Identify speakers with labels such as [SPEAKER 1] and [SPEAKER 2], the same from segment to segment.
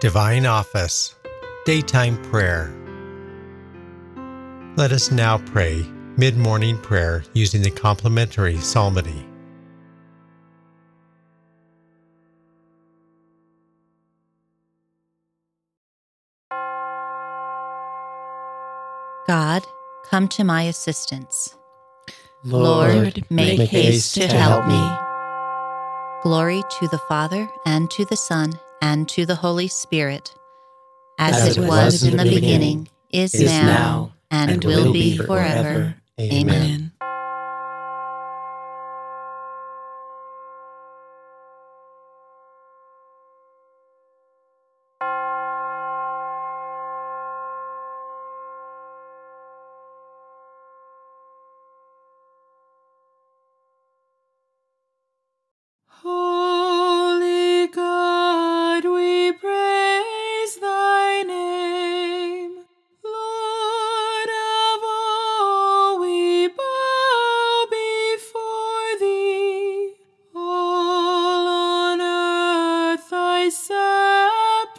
[SPEAKER 1] Divine Office, Daytime Prayer. Let us now pray mid morning prayer using the complementary psalmody.
[SPEAKER 2] God, come to my assistance.
[SPEAKER 3] Lord, make,
[SPEAKER 2] make
[SPEAKER 3] haste to help me.
[SPEAKER 2] Glory to the Father, and to the Son, and to the Holy Spirit, as,
[SPEAKER 3] As
[SPEAKER 2] it was in the beginning, is,
[SPEAKER 3] is
[SPEAKER 2] now,
[SPEAKER 3] now,
[SPEAKER 2] and,
[SPEAKER 3] and
[SPEAKER 2] will
[SPEAKER 3] will
[SPEAKER 2] be forever.
[SPEAKER 3] forever.
[SPEAKER 2] Amen.
[SPEAKER 4] Holy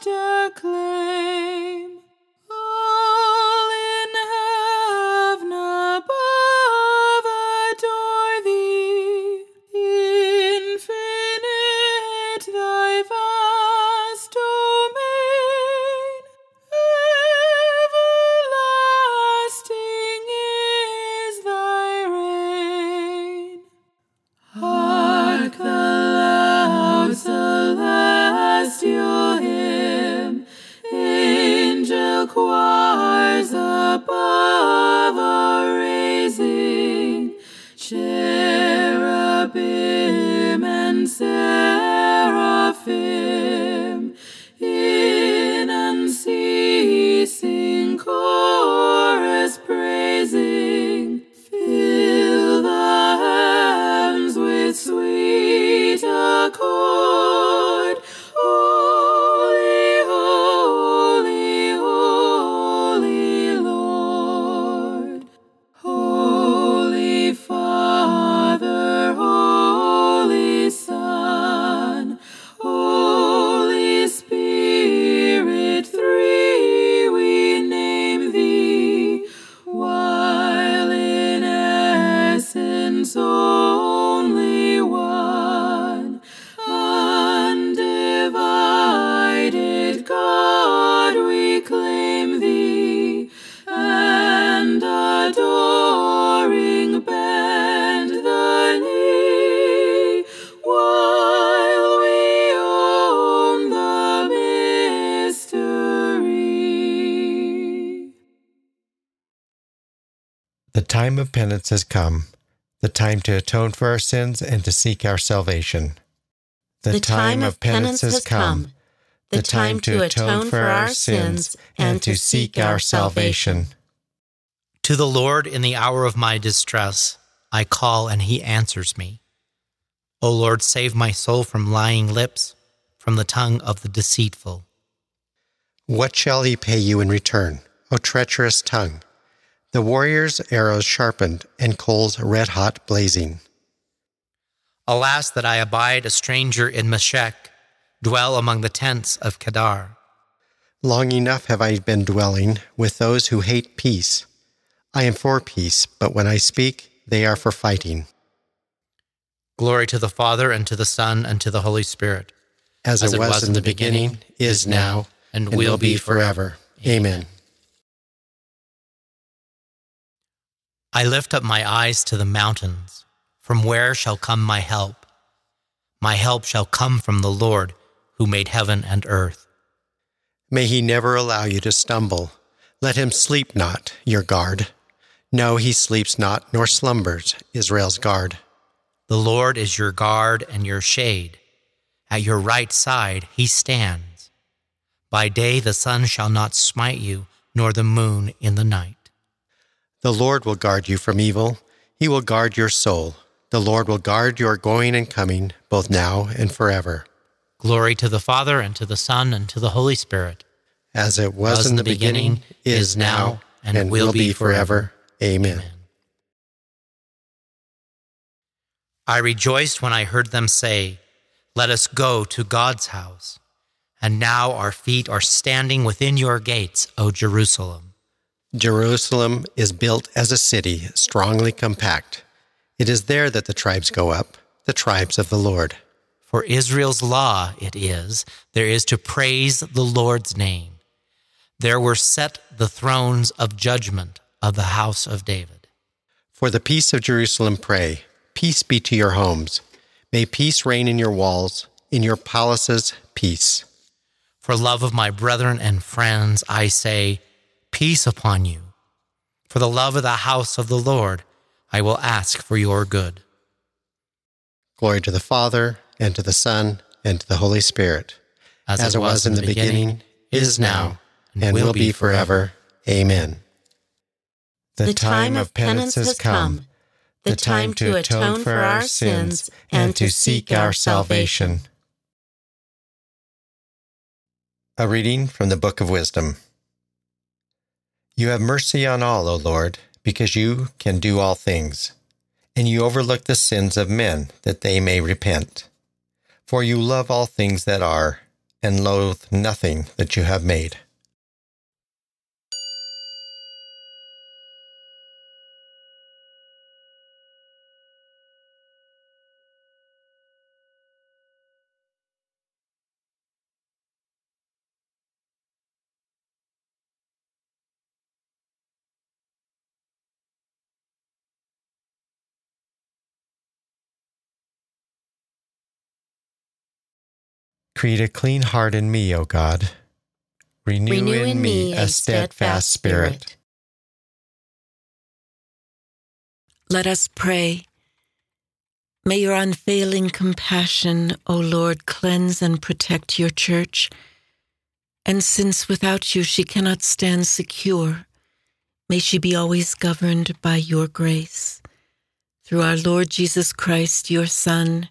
[SPEAKER 4] scepter claim. Choirs above are raising, cherubim and seraphim
[SPEAKER 1] The time of penance has come, the time to atone for our sins and to seek our salvation.
[SPEAKER 3] The time of penance has come, the time to atone for our sins and to seek our salvation.
[SPEAKER 5] To the Lord in the hour of my distress, I call and he answers me. O Lord, save my soul from lying lips, from the tongue of the deceitful.
[SPEAKER 1] What shall he pay you in return, O treacherous tongue? The warrior's arrows sharpened and coals red hot blazing.
[SPEAKER 5] Alas, that I abide a stranger in Meshech, dwell among the tents of Kedar.
[SPEAKER 1] Long enough have I been dwelling with those who hate peace. I am for peace, but when I speak, they are for fighting.
[SPEAKER 5] Glory to the Father, and to the Son, and to the Holy Spirit,
[SPEAKER 1] As, it, was, in the beginning, is now,
[SPEAKER 5] and
[SPEAKER 1] and will be forever. Amen.
[SPEAKER 5] I lift up my eyes to the mountains. From where shall come my help? My help shall come from the Lord, who made heaven and earth.
[SPEAKER 1] May he never allow you to stumble. Let him sleep not, your guard. No, he sleeps not, nor slumbers, Israel's guard.
[SPEAKER 5] The Lord is your guard and your shade. At your right side he stands. By day the sun shall not smite you, nor the moon in the night.
[SPEAKER 1] The Lord will guard you from evil. He will guard your soul. The Lord will guard your going and coming, both now and forever.
[SPEAKER 5] Glory to the Father, and to the Son, and to the Holy Spirit.
[SPEAKER 1] As it was, in the beginning, is now, and, will be forever. Amen.
[SPEAKER 5] I rejoiced when I heard them say, Let us go to God's house. And now our feet are standing within your gates, O Jerusalem.
[SPEAKER 1] Jerusalem is built as a city, strongly compact. It is there that the tribes go up, the tribes of the Lord.
[SPEAKER 5] For Israel's law it is, there is to praise the Lord's name. There were set the thrones of judgment of the house of David.
[SPEAKER 1] For the peace of Jerusalem pray, peace be to your homes. May peace reign in your walls, in your palaces, peace.
[SPEAKER 5] For love of my brethren and friends, I say, Peace upon you. For the love of the house of the Lord, I will ask for your good.
[SPEAKER 1] Glory to the Father, and to the Son, and to the Holy Spirit,
[SPEAKER 5] as, as it, was, was in the beginning, beginning is now, and, and will be forever.
[SPEAKER 1] Amen.
[SPEAKER 4] The time of penance has come, the time to atone for our sins and to seek our salvation.
[SPEAKER 1] A reading from the Book of Wisdom. You have mercy on all, O Lord, because you can do all things, and you overlook the sins of men that they may repent. For you love all things that are, and loathe nothing that you have made. Create a clean heart in me, O God. Renew, Renew in, in me a steadfast spirit.
[SPEAKER 4] Let us pray. May your unfailing compassion, O Lord, cleanse and protect your church. And since without you she cannot stand secure, may she be always governed by your grace. Through our Lord Jesus Christ, your Son,